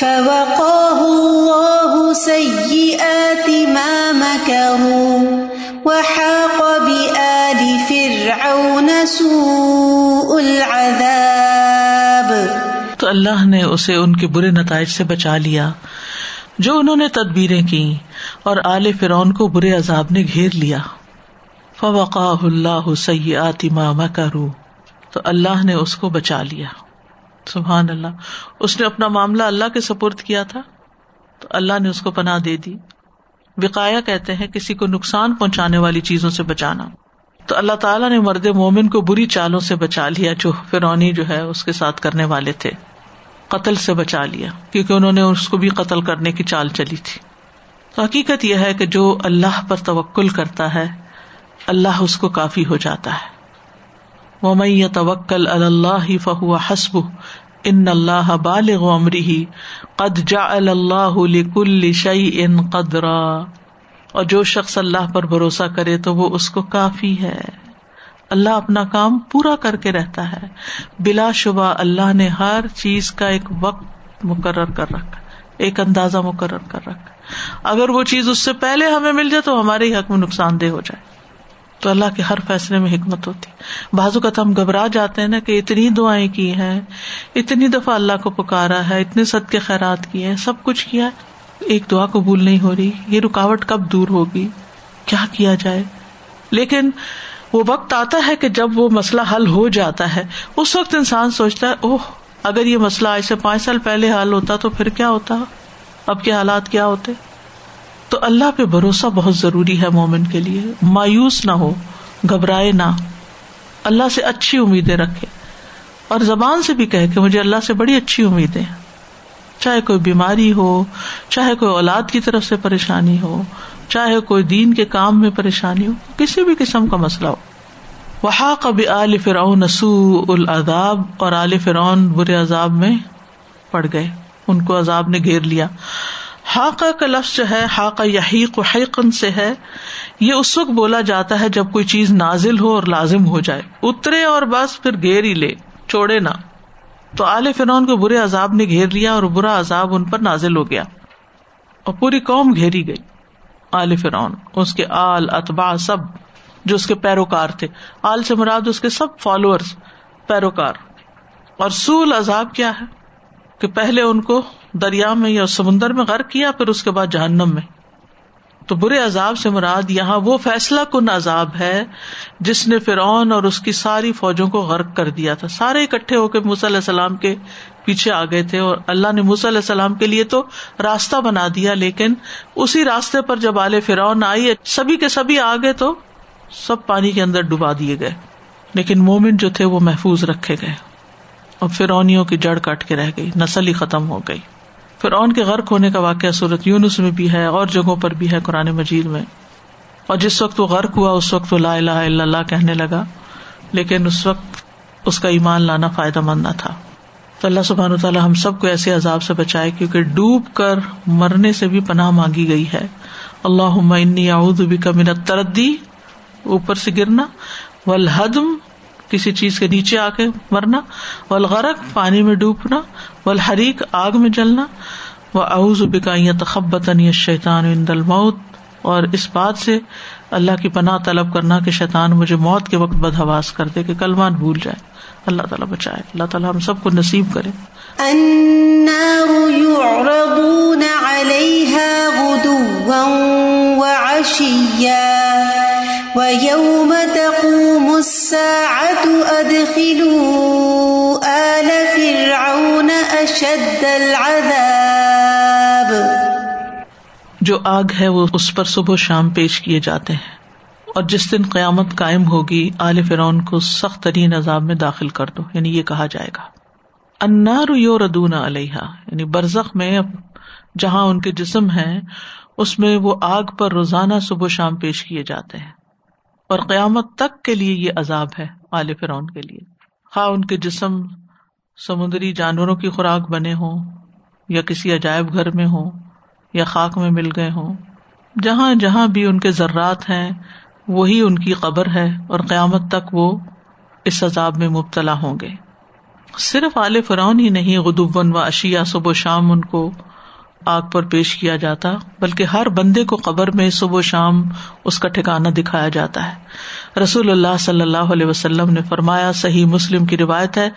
فوقاه الله سيئات ما مكروا وحاق بآل فرعون سوء العذاب. تو اللہ نے اسے ان کے برے نتائج سے بچا لیا جو انہوں نے تدبیریں کی اور آل فرعون کو برے عذاب نے گھیر لیا. فوقا اللہ سیاتی ماما کرو تو اللہ نے اس کو بچا لیا. سبحان اللہ۔ اس نے اپنا معاملہ اللہ کے سپرد کیا تھا، تو اللہ نے اس کو پناہ دے دی۔ وقایا کہتے ہیں، کسی کو نقصان پہنچانے والی چیزوں سے بچانا۔ تو اللہ تعالیٰ نے مرد مومن کو بری چالوں سے بچا لیا، جو فرونی جو ہے، اس کے ساتھ کرنے والے تھے۔ قتل سے بچا لیا، کیونکہ انہوں نے اس کو بھی قتل کرنے کی چال چلی تھی۔ تو حقیقت یہ ہے کہ جو اللہ پر توکل کرتا ہے، اللہ اس کو کافی ہو جاتا ہے۔ وہ میں توکل اللہ فہو حسب ان اللہ بالغ امری قد جا اللہ کل شعی ان قدرا۔ اور جو شخص اللہ پر بھروسہ کرے تو وہ اس کو کافی ہے۔ اللہ اپنا کام پورا کر کے رہتا ہے۔ بلا شبہ اللہ نے ہر چیز کا ایک وقت مقرر کر رکھا، ایک اندازہ مقرر کر رکھا۔ اگر وہ چیز اس سے پہلے ہمیں مل جائے تو ہمارے حق میں نقصان دہ ہو جائے۔ تو اللہ کے ہر فیصلے میں حکمت ہوتی۔ بازو کا ہم گھبرا جاتے ہیں نا کہ اتنی دعائیں کی ہیں، اتنی دفعہ اللہ کو پکارا ہے، اتنے سد کے خیرات کیے ہیں، سب کچھ کیا ایک دعا قبول نہیں ہو رہی، یہ رکاوٹ کب دور ہوگی؟ کیا کیا جائے؟ لیکن وہ وقت آتا ہے کہ جب وہ مسئلہ حل ہو جاتا ہے، اس وقت انسان سوچتا ہے، اوہ، اگر یہ مسئلہ ایسے پانچ سال پہلے حل ہوتا تو پھر کیا ہوتا؟ اب کے حالات کیا ہوتے؟ تو اللہ پہ بھروسہ بہت ضروری ہے مومن کے لیے۔ مایوس نہ ہو، گھبرائے نہ۔ اللہ سے اچھی امیدیں رکھے۔ اور زبان سے بھی کہ مجھے اللہ سے بڑی اچھی امیدیں چاہے کوئی بیماری ہو، چاہے کوئی اولاد کی طرف سے پریشانی ہو، چاہے کوئی دین کے کام میں پریشانی ہو، کسی بھی قسم کا مسئلہ ہو۔ وہاں کبھی عال فرعون نسو العذاب اور عال فرعون برے عذاب میں پڑ گئے۔ ان کو عذاب نے گھیر لیا۔ حاقہ کا لفظ جو ہے، حاقہ یحیق حیقن سے ہے۔ یہ اس وقت بولا جاتا ہے جب کوئی چیز نازل ہو اور لازم ہو جائے۔ اترے اور بس، پھر گھیر ہی لے، چھوڑے نہ۔ تو آل فرعون کو برے عذاب نے گھیر لیا اور برا عذاب ان پر نازل ہو گیا۔ اور پوری قوم گھیری گئی، آل فرعون۔ اس کے آل اتبا سب جو اس کے پیروکار تھے۔ آل سے مراد اس کے سب فالوور پیروکار۔ اور سول عذاب کیا ہے؟ کہ پہلے ان کو دریا میں یا سمندر میں غرق کیا، پھر اس کے بعد جہنم میں۔ تو برے عذاب سے مراد یہاں وہ فیصلہ کن عذاب ہے جس نے فرعون اور اس کی ساری فوجوں کو غرق کر دیا تھا۔ سارے اکٹھے ہو کے علیہ السلام کے پیچھے آ گئے تھے اور اللہ نے علیہ السلام کے لیے تو راستہ بنا دیا، لیکن اسی راستے پر جب آلے فرعون آئی سبھی کے سبھی آگے تو سب پانی کے اندر ڈبا دیے گئے۔ لیکن مومن جو تھے وہ محفوظ رکھے گئے۔ اور فرونیوں کی جڑ کٹ کے رہ گئی، نسل ہی ختم ہو گئی۔ فرعون کے غرق ہونے کا واقعہ صورت یونس میں بھی ہے، اور جگہوں پر بھی ہے قرآن مجید میں۔ اور جس وقت وہ غرق ہوا، اس وقت وہ لا الہ الا اللہ کہنے لگا۔ لیکن اس وقت اس کا ایمان لانا فائدہ مند نہ تھا۔ تو اللہ سبحان تعالیٰ ہم سب کو ایسے عذاب سے بچائے، کیونکہ ڈوب کر مرنے سے بھی پناہ مانگی گئی ہے۔ اللہ انی اعوذ بک من تردی اوپر سے گرنا۔ ولحدم کسی چیز کے نیچے آ کے مرنا ولغرق پانی میں ڈوبنا ولحریق آگ میں جلنا وہ اعوذ بکا تخبت شیطان الموت اور اس بات سے اللہ کی پناہ طلب کرنا کہ شیطان مجھے موت کے وقت بدہواس کر دے کہ کلمان بھول جائے۔ اللہ تعالیٰ بچائے۔ اللہ تعالیٰ ہم سب کو نصیب کرے۔ النار ويوم تقوم الساعة أدخلوا آل فرعون أشد العذاب جو آگ ہے وہ اس پر صبح شام پیش کیے جاتے ہیں اور جس دن قیامت قائم ہوگی آل فرعون کو سخت ترین عذاب میں داخل کر دو یعنی یہ کہا جائے گا۔ انار یو ردون علیہ یعنی برزخ میں جہاں ان کے جسم ہے اس میں وہ آگ پر روزانہ صبح شام پیش کیے جاتے ہیں۔ اور قیامت تک کے لیے یہ عذاب ہے آل فرعون کے لیے۔ خواہ ان کے جسم سمندری جانوروں کی خوراک بنے ہوں، یا کسی عجائب گھر میں ہوں، یا خاک میں مل گئے ہوں، جہاں جہاں بھی ان کے ذرات ہیں، وہی ان کی قبر ہے اور قیامت تک وہ اس عذاب میں مبتلا ہوں گے۔ صرف آل فرعون ہی نہیں غدبن و اشیا صبح و شام ان کو آگ پر پیش کیا جاتا، بلکہ ہر بندے کو قبر میں صبح و شام اس کا ٹھکانا دکھایا جاتا ہے۔ رسول اللہ صلی اللہ علیہ وسلم نے فرمایا، صحیح مسلم کی روایت ہے،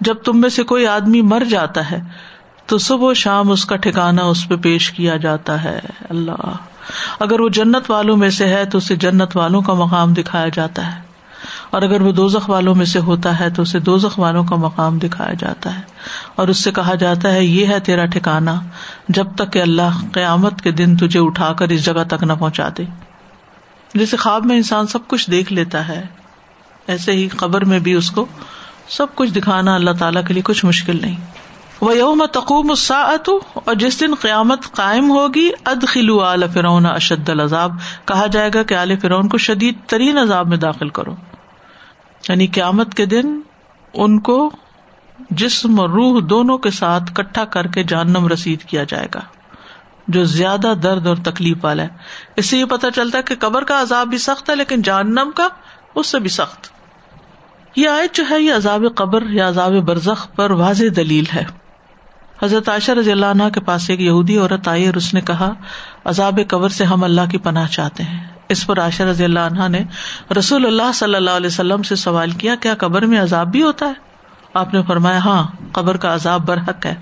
جب تم میں سے کوئی آدمی مر جاتا ہے، تو صبح و شام اس کا ٹھکانا اس پہ پیش کیا جاتا ہے۔ اللہ۔ اگر وہ جنت والوں میں سے ہے، تو اسے جنت والوں کا مقام دکھایا جاتا ہے۔ اور اگر وہ دوزخ والوں میں سے ہوتا ہے تو اسے دوزخ والوں کا مقام دکھایا جاتا ہے اور اس سے کہا جاتا ہے، یہ ہے تیرا ٹھکانا جب تک کہ اللہ قیامت کے دن تجھے اٹھا کر اس جگہ تک نہ پہنچا دے۔ جیسے خواب میں انسان سب کچھ دیکھ لیتا ہے، ایسے ہی قبر میں بھی اس کو سب کچھ دکھانا اللہ تعالیٰ کے لیے کچھ مشکل نہیں۔ وہ یوم تقوم الساعت اور جس دن قیامت قائم ہوگی اد خلو عال فرعون اشد العذاب۔ کہا جائے گا کہ عال فرعون کو شدید ترین عذاب میں داخل کرو۔ یعنی قیامت کے دن ان کو جسم اور روح دونوں کے ساتھ کٹھا کر کے جہنم رسید کیا جائے گا، جو زیادہ درد اور تکلیف والا ہے۔ اس سے یہ پتا چلتا ہے کہ قبر کا عذاب بھی سخت ہے، لیکن جہنم کا اس سے بھی سخت۔ یہ آیت جو ہے، یہ عذاب قبر یا عذاب برزخ پر واضح دلیل ہے۔ حضرت عائشہ رضی اللہ عنہ کے پاس ایک یہودی عورت آئی اور اس نے کہا، عذاب قبر سے ہم اللہ کی پناہ چاہتے ہیں۔ اس پر عائشہ رضی اللہ عنہ نے رسول اللہ صلی اللہ علیہ وسلم سے سوال کیا کیا قبر میں عذاب بھی ہوتا ہے؟ آپ نے فرمایا ہاں قبر کا عذاب برحق ہے۔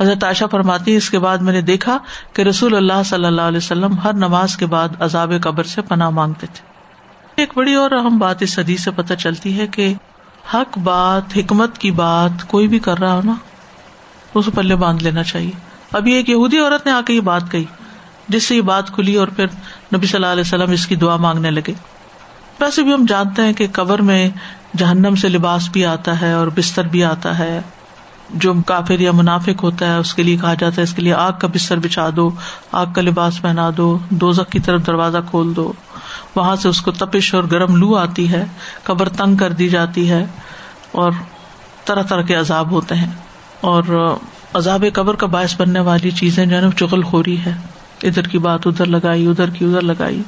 حضرت عائشہ فرماتی اس کے بعد میں نے دیکھا کہ رسول اللہ صلی اللہ علیہ وسلم ہر نماز کے بعد عذاب قبر سے پناہ مانگتے تھے۔ ایک بڑی اور اہم بات اس صدی سے پتہ چلتی ہے کہ حق بات، حکمت کی بات کوئی بھی کر رہا ہو نا اسے پلے باندھ لینا چاہیے۔ ابھی ایک یہودی عورت نے آ کے یہ بات کہی۔ جس سے یہ بات کھلی اور پھر نبی صلی اللہ علیہ وسلم اس کی دعا مانگنے لگے۔ ویسے بھی ہم جانتے ہیں کہ قبر میں جہنم سے لباس بھی آتا ہے اور بستر بھی آتا ہے۔ جو کافر یا منافق ہوتا ہے، اس کے لیے کہا جاتا ہے، اس کے لیے آگ کا بستر بچھا دو، آگ کا لباس پہنا دو، دوزخ کی طرف دروازہ کھول دو۔ وہاں سے اس کو تپش اور گرم لو آتی ہے، قبر تنگ کر دی جاتی ہے اور طرح طرح کے عذاب ہوتے ہیں۔ اور عذاب قبر کا باعث بننے والی چیزیں جو ہے نا چغل خوری ہے۔ ادھر کی بات ادھر لگائی، ادھر کی ادھر لگائی۔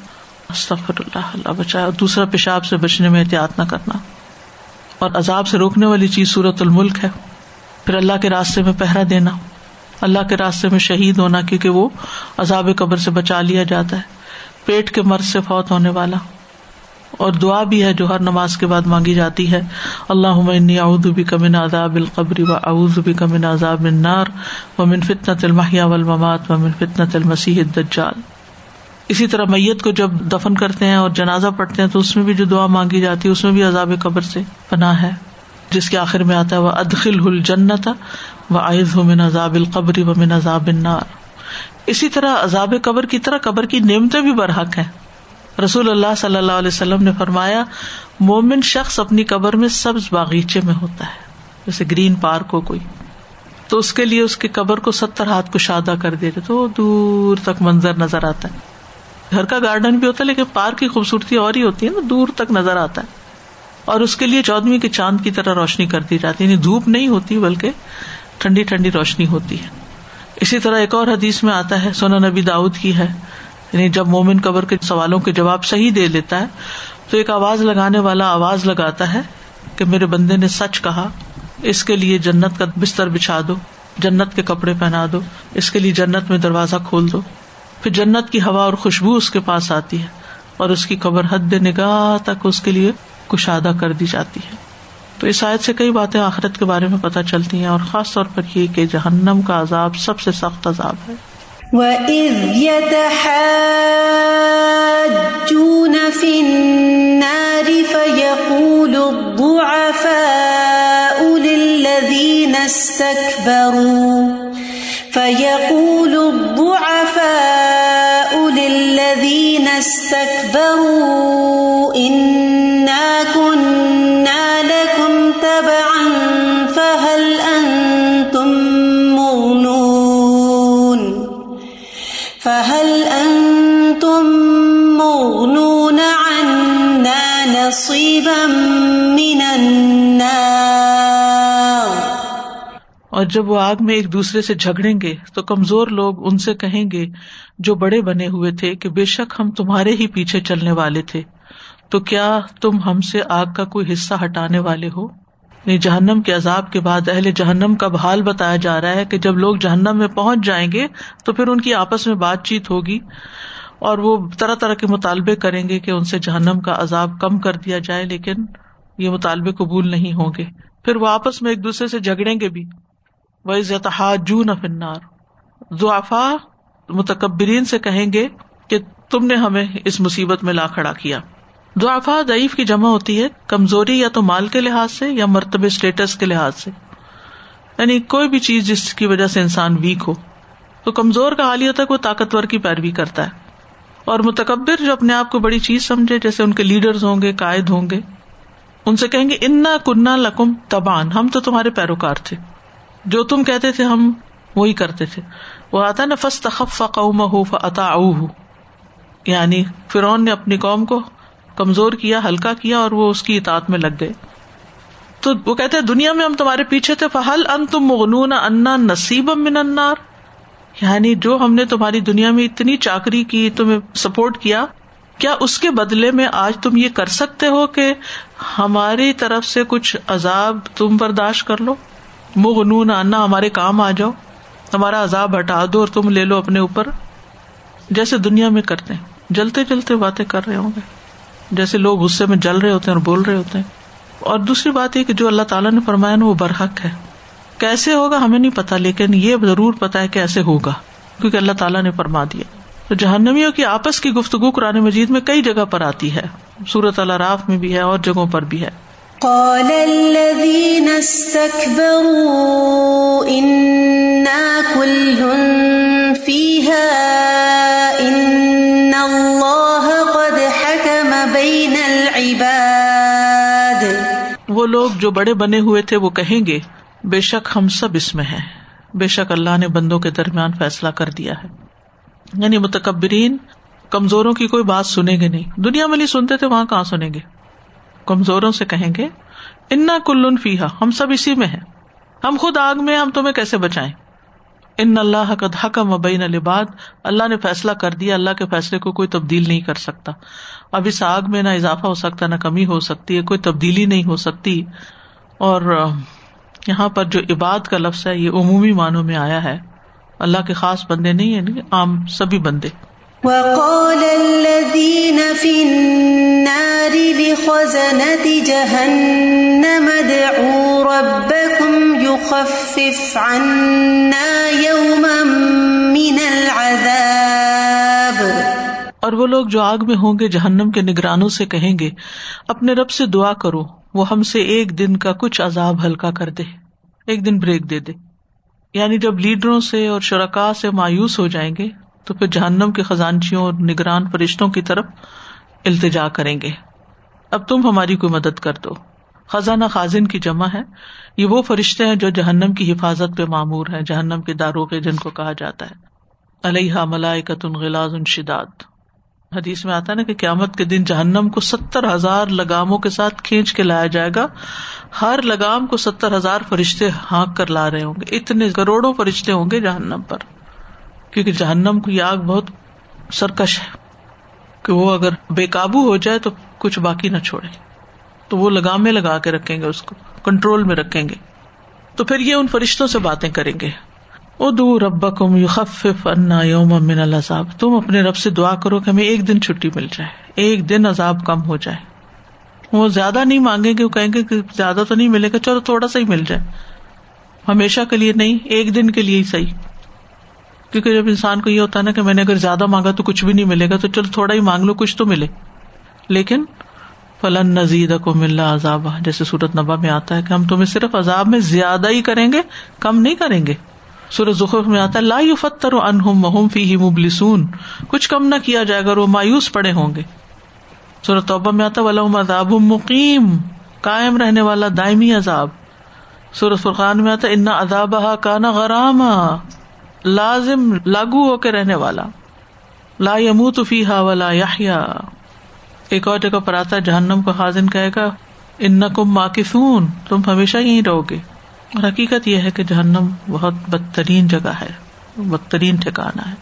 اللہ اللہ بچایا اور دوسرا پیشاب سے بچنے میں احتیاط نہ کرنا۔ اور عذاب سے روکنے والی چیز صورت الملک ہے۔ پھر اللہ کے راستے میں پہرا دینا۔ اللہ کے راستے میں شہید ہونا کیونکہ وہ عذاب قبر سے بچا لیا جاتا ہے۔ پیٹ کے مرض سے فوت ہونے والا۔ اور دعا بھی ہے جو ہر نماز کے بعد مانگی جاتی ہے۔ اللہ اعوذ بک من عذاب القبر و اعوذ بک من عذاب النار و من فتنة المحیا والممات و من فتنة المسیح الدجال۔ اسی طرح میت کو جب دفن کرتے ہیں اور جنازہ پڑھتے ہیں تو اس میں بھی جو دعا مانگی جاتی ہے، اس میں بھی عذاب قبر سے پناہ ہے۔ جس کے آخر میں آتا ہے وہ ادخل ہل جنت و آئز من عذاب القبر و من عذاب النار۔ اسی طرح عذاب قبر کی طرح قبر کی نعمتیں بھی برحق ہیں۔ رسول اللہ صلی اللہ علیہ وسلم نے فرمایا، مومن شخص اپنی قبر میں سبز باغیچے میں ہوتا ہے، جیسے گرین پارک ہو کوئی۔ تو اس کے لیے اس کی قبر کو ستر ہاتھ کو شادہ کر دیتے تو دور تک منظر نظر آتا ہے۔ گھر کا گارڈن بھی ہوتا ہے، لیکن پارک کی خوبصورتی اور ہی ہوتی ہے نا دور تک نظر آتا ہے۔ اور اس کے لیے چودویں کے چاند کی طرح روشنی کر دی جاتی ہے۔ یعنی دھوپ نہیں ہوتی، بلکہ ٹھنڈی ٹھنڈی روشنی ہوتی ہے۔ اسی طرح ایک اور حدیث میں آتا ہے سونا نبی داؤد کی ہے۔ یعنی جب مومن قبر کے سوالوں کے جواب صحیح دے لیتا ہے، تو ایک آواز لگانے والا آواز لگاتا ہے کہ میرے بندے نے سچ کہا، اس کے لیے جنت کا بستر بچھا دو، جنت کے کپڑے پہنا دو، اس کے لیے جنت میں دروازہ کھول دو۔ پھر جنت کی ہوا اور خوشبو اس کے پاس آتی ہے اور اس کی قبر حد نگاہ تک اس کے لیے کشادہ کر دی جاتی ہے۔ تو اس آیت سے کئی باتیں آخرت کے بارے میں پتہ چلتی ہیں اور خاص طور پر یہ کہ جہنم کا عذاب سب سے سخت عذاب ہے۔ وَإِذْ يَتَحَاجُّونَ فِي النَّارِ فَيَقُولُ الضُّعَفَاءُ لِلَّذِينَ اسْتَكْبَرُوا فَيَقُولُ الضُّعَفَاءُ لِلَّذِينَ اسْتَكْبَرُوا عَنَّا نَصِيبًا مِنَ النَّارِ. اور جب وہ آگ میں ایک دوسرے سے جھگڑیں گے، تو کمزور لوگ ان سے کہیں گے، جو بڑے بنے ہوئے تھے، کہ بے شک ہم تمہارے ہی پیچھے چلنے والے تھے۔ تو کیا تم ہم سے آگ کا کوئی حصہ ہٹانے والے ہو؟ یعنی جہنم کے عذاب کے بعد اہل جہنم کا حال بتایا جا رہا ہے کہ جب لوگ جہنم میں پہنچ جائیں گے، تو پھر ان کی آپس میں بات چیت ہوگی۔ اور وہ طرح طرح کے مطالبے کریں گے کہ ان سے جہنم کا عذاب کم کر دیا جائے، لیکن یہ مطالبے قبول نہیں ہوں گے۔ پھر وہ آپس میں ایک دوسرے سے جھگڑیں گے بھی۔ وہ جو نہ فنار ضعفا متکبرین سے کہیں گے کہ تم نے ہمیں اس مصیبت میں لا کھڑا کیا۔ دعفا ضعیف کی جمع ہوتی ہے کمزوری یا تو مال کے لحاظ سے یا مرتبہ اسٹیٹس کے لحاظ سے۔ یعنی کوئی بھی چیز جس کی وجہ سے انسان ویک ہو۔ تو کمزور کا حال یہ ہوتا ہے وہ طاقتور کی پیروی کرتا ہے۔ اور متکبر جو اپنے آپ کو بڑی چیز سمجھے، جیسے ان کے لیڈر ہوں گے، قائد ہوں گے، ان سے کہیں گے، انا کنہ لکم تبان ہم تو تمہارے پیروکار تھے۔ جو تم کہتے تھے، ہم وہی کرتے تھے۔ وہ آتا نا فس تخف قوم اتا یعنی فرون نے اپنی قوم کو کمزور کیا، ہلکا کیا اور وہ اس کی اطاعت میں لگ گئے۔ تو وہ کہتے دنیا میں ہم تمہارے پیچھے تھے۔ فہل ان تم مغنون انا نصیب من انار یعنی جو ہم نے تمہاری دنیا میں اتنی چاکری کی، تمہیں سپورٹ کیا کیا اس کے بدلے میں آج تم یہ کر سکتے ہو کہ ہماری طرف سے کچھ عذاب تم برداشت کر لو؟ مغنون انا ہمارے کام آ جاؤ، ہمارا عذاب ہٹا دو اور تم لے لو اپنے اوپر۔ جیسے دنیا میں کرتے جلتے جلتے باتیں کر رہے ہوں گے۔ جیسے لوگ غصے میں جل رہے ہوتے ہیں اور بول رہے ہوتے ہیں۔ اور دوسری بات یہ کہ جو اللہ تعالیٰ نے فرمایا نا، وہ برحق ہے۔ کیسے ہوگا ہمیں نہیں پتا لیکن یہ ضرور پتا ہے کیسے ہوگا کیونکہ اللہ تعالیٰ نے فرما دیا۔ تو جہنمیوں کی آپس کی گفتگو قرآن مجید میں کئی جگہ پر آتی ہے سورت اللہ راف میں بھی ہے اور جگہوں پر بھی ہے۔ قال الذين استكبروا كل فيها الله قد حكم بين العباد۔ وہ لوگ جو بڑے بنے ہوئے تھے وہ کہیں گے بے شک ہم سب اس میں ہیں۔ بے شک اللہ نے بندوں کے درمیان فیصلہ کر دیا ہے۔ یعنی متکبرین، کمزوروں کی کوئی بات سنیں گے نہیں۔ دنیا میں نہیں سنتے تھے، وہاں کہاں سنیں گے؟ کمزوروں سے کہیں گے، انا کلن فیحا ہم سب اسی میں ہیں۔ ہم خود آگ میں ہم تمہیں کیسے بچائیں؟ ان اللہ کا حکم مبین الباد اللہ نے فیصلہ کر دیا، اللہ کے فیصلے کو کوئی تبدیل نہیں کر سکتا۔ اب اس آگ میں نہ اضافہ ہو سکتا، نہ کمی ہو سکتی ہے کوئی تبدیلی نہیں ہو سکتی۔ اور یہاں پر جو عباد کا لفظ ہے یہ عمومی معنوں میں آیا ہے۔ اللہ کے خاص بندے نہیں ہے عام سبھی بندے۔ وقال الذين في النار لخزنة جهنم ادعوا ربكم يخفف عنا يوما من العذاب۔ اور وہ لوگ جو آگ میں ہوں گے جہنم کے نگرانوں سے کہیں گے اپنے رب سے دعا کرو۔ وہ ہم سے ایک دن کا کچھ عذاب ہلکا کر دے، ایک دن بریک دے دے۔ یعنی جب لیڈروں سے اور شرکا سے مایوس ہو جائیں گے، تو پھر جہنم کے خزانچیوں اور نگران فرشتوں کی طرف التجا کریں گے۔ اب تم ہماری کوئی مدد کر دو۔ خزانہ خازن کی جمع ہے۔ یہ وہ فرشتے ہیں جو جہنم کی حفاظت پہ معمور ہے جہنم کے داروغے جن کو کہا جاتا ہے۔ علیہ ملائکت غلاز ان شداد۔ حدیث میں آتا ہے نا کہ قیامت کے دن جہنم کو ستر ہزار لگاموں کے ساتھ کھینچ کے لایا جائے گا۔ ہر لگام کو ستر ہزار فرشتے ہانک کر لا رہے ہوں گے۔ اتنے کروڑوں فرشتے ہوں گے جہنم پر۔ کیونکہ جہنم کی آگ بہت سرکش ہے۔ کہ وہ اگر بے قابو ہو جائے تو کچھ باقی نہ چھوڑے۔ تو وہ لگامے لگا کے رکھیں گے اس کو، کنٹرول میں رکھیں گے۔ تو پھر یہ ان فرشتوں سے باتیں کریں گے۔ ادو رب کم یو خف انا یوم من الزاب تم اپنے رب سے دعا کرو کہ ہمیں ایک دن چھٹی مل جائے، ایک دن عذاب کم ہو جائے۔ وہ زیادہ نہیں مانگیں گے، وہ کہیں گے کہ زیادہ تو نہیں ملے گا، چلو تھوڑا سا ہی مل جائے۔ ہمیشہ کے لیے نہیں، ایک دن کے لیے ہی صحیح۔ کیونکہ جب انسان کو یہ ہوتا ہے نا کہ میں نے اگر زیادہ مانگا تو کچھ بھی نہیں ملے گا، تو چلو تھوڑا ہی مانگ لو، کچھ تو ملے۔ لیکن فلن نزید کو ملنا عذاب جیسے سورت نبا میں آتا ہے کہ ہم تمہیں صرف عذاب میں زیادہ ہی کریں گے، کم نہیں کریں گے۔ سورت ظخر میں آتا ہے، لا فتر انہم محم فی ہی مبلسون۔ کچھ کم نہ کیا جائے گا وہ مایوس پڑے ہوں گے۔ سورت توبہ میں آتا ولہم عذاب مقیم قائم رہنے والا دائمی عذاب۔ سورت فرقان میں آتا ان عذاب کانا غرام لازم، لاگو ہو کے رہنے والا۔ لا یمو یموت فیہا ولا یحیا ایک اور جگہ پر آتا جہنم کو خازن کہے گا، انکم ماکثون۔ تم ہمیشہ یہیں رہو گے۔ اور حقیقت یہ ہے کہ جہنم بہت بدترین جگہ ہے، بدترین ٹھکانا ہے۔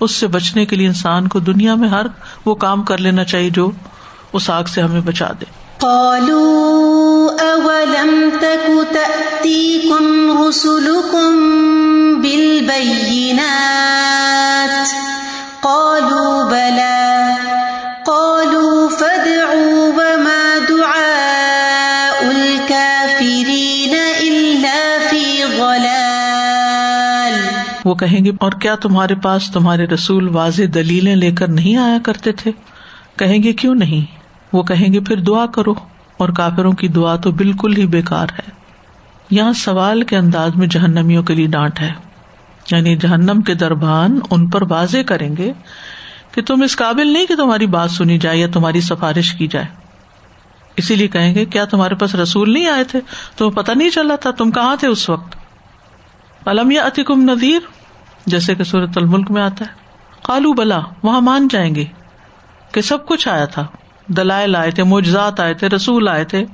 اس سے بچنے کے لیے انسان کو دنیا میں ہر وہ کام کر لینا چاہیے جو اس آگ سے ہمیں بچا دے۔ قالوا أولم تك تأتيكم رسلكم بالبينات؟ قالوا بلى، قالوا فادعوا وہ کہیں گے، اور کیا تمہارے پاس تمہارے رسول واضح دلیلیں لے کر نہیں آیا کرتے تھے؟ کہیں گے، کیوں نہیں؟ وہ کہیں گے، پھر دعا کرو۔ اور کافروں کی دعا تو بالکل ہی بےکار ہے۔ یہاں سوال کے انداز میں جہنمیوں کے لیے ڈانٹ ہے۔ یعنی جہنم کے دربان ان پر واضح کریں گے کہ تم اس قابل نہیں کہ تمہاری بات سنی جائے یا تمہاری سفارش کی جائے۔ اسی لیے کہیں گے، کیا تمہارے پاس رسول نہیں آئے تھے؟ تمہیں پتا نہیں چلا تھا تم کہاں تھے اس وقت۔ علم یا عتیکم نذیر؟ جیسے کہ صورت الملک میں آتا ہے۔ کالو بلا، وہاں مان جائیں گے کہ سب کچھ آیا تھا۔ دلائل آئے تھے موجزات آئے تھے، رسول آئے تھے۔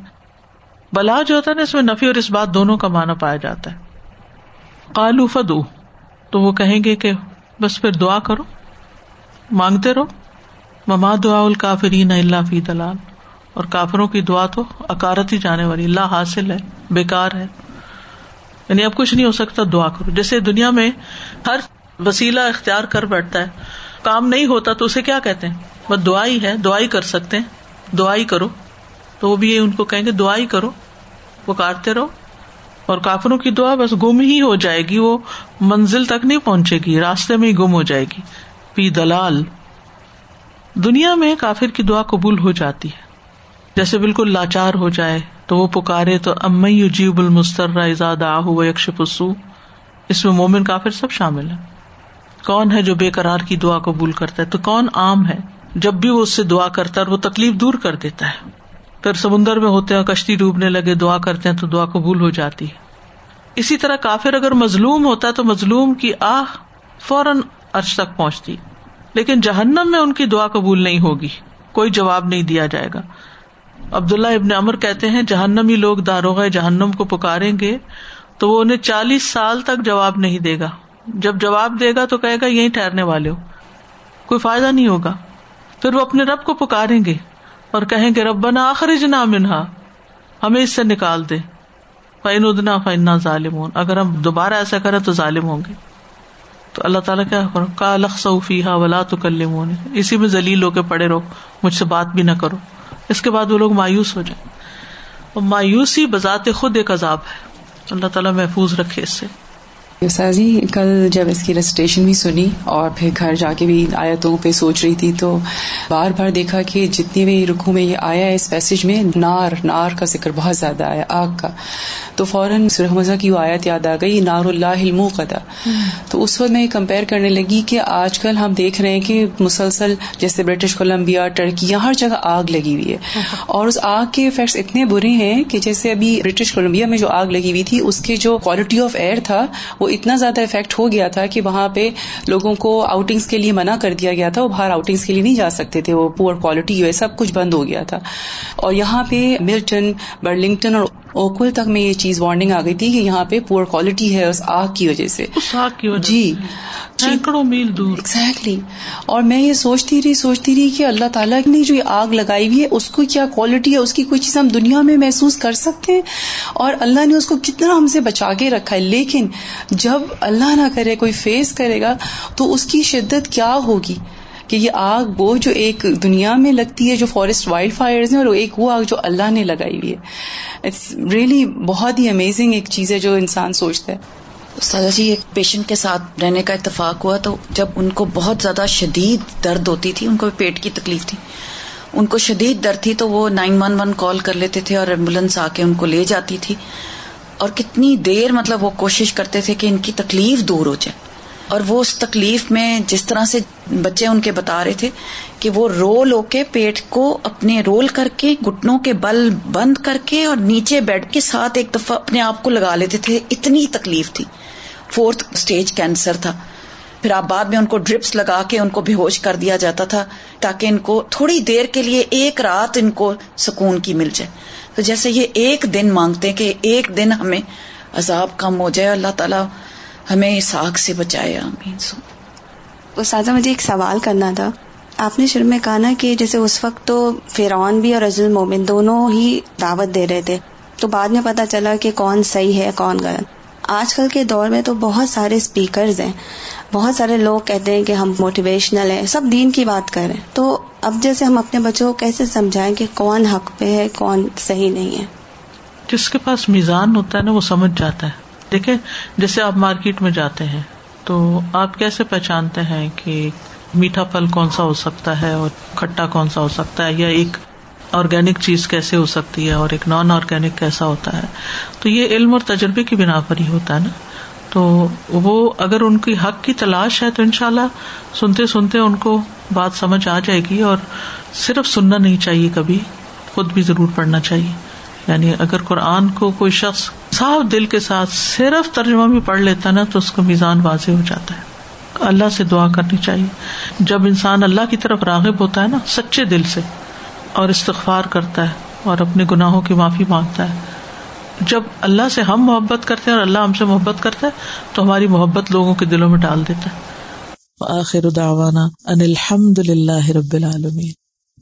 بلا جو ہوتا ہے نا، اس میں نفی اور اس بات دونوں کا مانا پایا جاتا ہے۔ کالو فدو تو وہ کہیں گے کہ بس پھر دعا کرو، مانگتے رہو۔ مما دعا الکافرین اللہ فی دلال۔ اور کافروں کی دعا تو اکارت ہی جانے والی اللہ حاصل ہے، بیکار ہے۔ یعنی اب کچھ نہیں ہو سکتا، دعا کرو۔ جیسے دنیا میں ہر وسیلہ اختیار کر بیٹھتا ہے، کام نہیں ہوتا تو اسے کیا کہتے ہیں؟ بس دعا ہی ہے، دعا ہی کر سکتے ہیں، دعا ہی کرو۔ تو وہ بھی ان کو کہیں گے، دعا ہی کرو۔ وہ کاٹتے رہو۔ اور کافروں کی دعا بس گم ہی ہو جائے گی، وہ منزل تک نہیں پہنچے گی، راستے میں ہی گم ہو جائے گی۔ پی دلال۔ دنیا میں کافر کی دعا قبول ہو جاتی ہے، جیسے بالکل لاچار ہو جائے۔ تو وہ پکارے تو امی جیب المستر ازاد آہ یکش پسو اس میں مومن کافر سب شامل ہے کون ہے جو بے قرار کی دعا قبول کرتا ہے؟ تو کون عام ہے؟ جب بھی وہ اس سے دعا کرتا ہے وہ تکلیف دور کر دیتا ہے۔ پھر سمندر میں ہوتے ہیں، کشتی ڈوبنے لگے، دعا کرتے ہیں تو دعا قبول ہو جاتی ہے۔ اسی طرح کافر اگر مظلوم ہوتا ہے تو مظلوم کی آہ فوراً عرش تک پہنچتی۔ لیکن جہنم میں ان کی دعا قبول نہیں ہوگی۔ کوئی جواب نہیں دیا جائے گا۔ عبداللہ ابن امر کہتے ہیں، جہنمی لوگ داروغ جہنم کو پکاریں گے تو وہ انہیں چالیس سال تک جواب نہیں دے گا۔ جب جواب دے گا تو کہے گا یہی ٹھہرنے والے ہو۔ کوئی فائدہ نہیں ہوگا۔ پھر وہ اپنے رب کو پکاریں گے اور کہیں گے رب بنا آخر جنا منہا۔ ہمیں اس سے نکال دے۔ فین ادنا فائن ظالم اگر ہم دوبارہ ایسا کریں تو ظالم ہوں گے۔ تو اللہ تعالیٰ کیا کرو کا لخ ہا ولا تو کل اسی میں ذلیل ہو کے پڑے رہو، مجھ سے بات بھی نہ کرو۔ اس کے بعد وہ لوگ مایوس ہو جائیں۔ اور مایوسی بذات خود ایک عذاب ہے۔ اللہ تعالیٰ محفوظ رکھے اس سے۔ سازی جی، کل جب اس کی ریسٹیشن بھی سنی اور پھر گھر جا کے بھی آیتوں پہ سوچ رہی تھی، تو بار بار دیکھا کہ جتنی بھی رکو میں یہ آیا ہے، اس پیسج میں نار نار کا ذکر بہت زیادہ آیا آگ کا۔ تو فوراً سرحمزہ کی وہ آیت یاد آ گئی نار اللہ علم قدا تو اس وقت میں کمپیئر کرنے لگی کہ آج کل ہم دیکھ رہے ہیں کہ مسلسل جیسے برٹش کولمبیا ٹرکی ہر جگہ آگ لگی ہوئی ہے۔ اور اس آگ کے افیکٹس اتنے برے ہیں کہ جیسے ابھی برٹش کولمبیا میں جو آگ لگی ہوئی تھی، اس کے جو کوالٹی آف ایئر تھا، وہ اتنا زیادہ افیکٹ ہو گیا تھا کہ وہاں پہ لوگوں کو آؤٹنگس کے لیے منع کر دیا گیا تھا وہ باہر آؤٹنگس کے لیے نہیں جا سکتے تھے وہ پور کوالٹی سب کچھ بند ہو گیا تھا۔ اور یہاں پہ ملٹن برلنگٹن اور اوکل تک میں یہ چیز وارننگ آ گئی تھی کہ یہاں پہ پور کوالٹی ہے اس آگ کی وجہ سے۔ جی۔ سینکڑوں میل دور۔ ایگزیکٹلی اور میں یہ سوچتی رہی سوچتی رہی کہ اللہ تعالیٰ نے جو یہ آگ لگائی ہوئی ہے اس کو کیا کوالٹی ہے؟ اس کی کوئی چیز ہم دنیا میں محسوس کر سکتے ہیں؟ اور اللہ نے اس کو کتنا ہم سے بچا کے رکھا ہے۔ لیکن جب اللہ نہ کرے کوئی فیس کرے گا تو اس کی شدت کیا ہوگی؟ کہ یہ آگ وہ جو ایک دنیا میں لگتی ہے جو فارسٹ وائلڈ فائر ہیں اور ایک وہ آگ جو اللہ نے لگائی ہوئی ہے. اٹس ریئلی بہت ہی امیزنگ ایک چیز ہے جو انسان سوچتا ہے. سزا جی ایک پیشنٹ کے ساتھ رہنے کا اتفاق ہوا تو جب ان کو بہت زیادہ شدید درد ہوتی تھی، ان کو پیٹ کی تکلیف تھی، ان کو شدید درد تھی تو وہ نائن ون ون کال کر لیتے تھے اور ایمبولینس آ کے ان کو لے جاتی تھی اور کتنی دیر مطلب وہ کوشش کرتے تھے کہ ان کی تکلیف دور ہو جائے۔ اور وہ اس تکلیف میں جس طرح سے بچے ان کے بتا رہے تھے کہ وہ رول ہو کے پیٹ کو اپنے رول کر کے گٹنوں کے بل بند کر کے اور نیچے بیڈ کے ساتھ ایک دفعہ اپنے آپ کو لگا لیتے تھے، اتنی تکلیف تھی۔ فورتھ اسٹیج کینسر تھا۔ پھر آپ بعد میں ان کو ڈرپس لگا کے ان کو بے ہوش کر دیا جاتا تھا تاکہ ان کو تھوڑی دیر کے لیے ایک رات ان کو سکون کی مل جائے۔ تو جیسے یہ ایک دن مانگتے کہ ایک دن ہمیں عذاب کم ہو جائے، اللہ تعالیٰ ہمیں اس آگ سے بچائے آمین۔ استاذہ مجھے ایک سوال کرنا تھا۔ آپ نے شروع میں کہا نا کہ جیسے اس وقت تو فرعون بھی اور عزل مومن دونوں ہی دعوت دے رہے تھے تو بعد میں پتا چلا کہ کون صحیح ہے کون غلط۔ آج کل کے دور میں تو بہت سارے اسپیکرز ہیں۔ بہت سارے لوگ کہتے ہیں کہ ہم موٹیویشنل ہیں سب دین کی بات کر رہے ہیں۔ تو اب جیسے ہم اپنے بچوں کو کیسے سمجھائیں کہ کون حق پہ ہے کون صحیح نہیں ہے؟ جس کے پاس میزان ہوتا ہے نا وہ سمجھ جاتا ہے۔ دیکھیں، جیسے آپ مارکیٹ میں جاتے ہیں، تو آپ کیسے پہچانتے ہیں کہ میٹھا پھل کون سا ہو سکتا ہے اور کھٹا کون سا ہو سکتا ہے؟ یا ایک آرگینک چیز کیسے ہو سکتی ہے اور ایک نان آرگینک کیسا ہوتا ہے؟ تو یہ علم اور تجربے کی بنا پر ہی ہوتا ہے نا۔ تو وہ اگر ان کی حق کی تلاش ہے تو ان شاء اللہ سنتے سنتے ان کو بات سمجھ آ جائے گی اور صرف سننا نہیں چاہیے کبھی، خود بھی ضرور پڑھنا چاہیے۔ یعنی اگر قرآن کو کوئی شخص صاف دل کے ساتھ صرف ترجمہ بھی پڑھ لیتا نا تو اس کا میزان واضح ہو جاتا ہے۔ اللہ سے دعا کرنی چاہیے۔ جب انسان اللہ کی طرف راغب ہوتا ہے نا، سچے دل سے اور استغفار کرتا ہے اور اپنے گناہوں کی معافی مانگتا ہے۔ جب اللہ سے ہم محبت کرتے ہیں اور اللہ ہم سے محبت کرتا ہے، تو ہماری محبت لوگوں کے دلوں میں ڈال دیتا ہے۔ آخر دعوانا ان الحمد للہ رب العالمین۔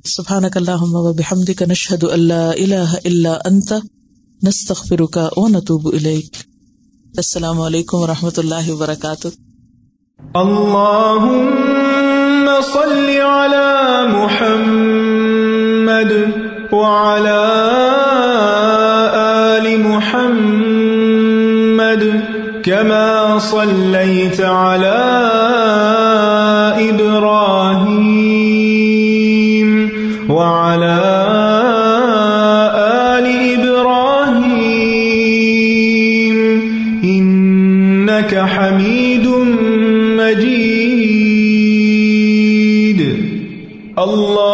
سبحانک اللہم و بحمدک، نشہد اللہ الہ الا انت۔ نستغفرک و نتوب الیک. السلام علیکم و رحمۃ اللہ وبرکاتہ. اللہم صلی علی محمد محمد وعلى آل محمد كما صليت على مجيد الله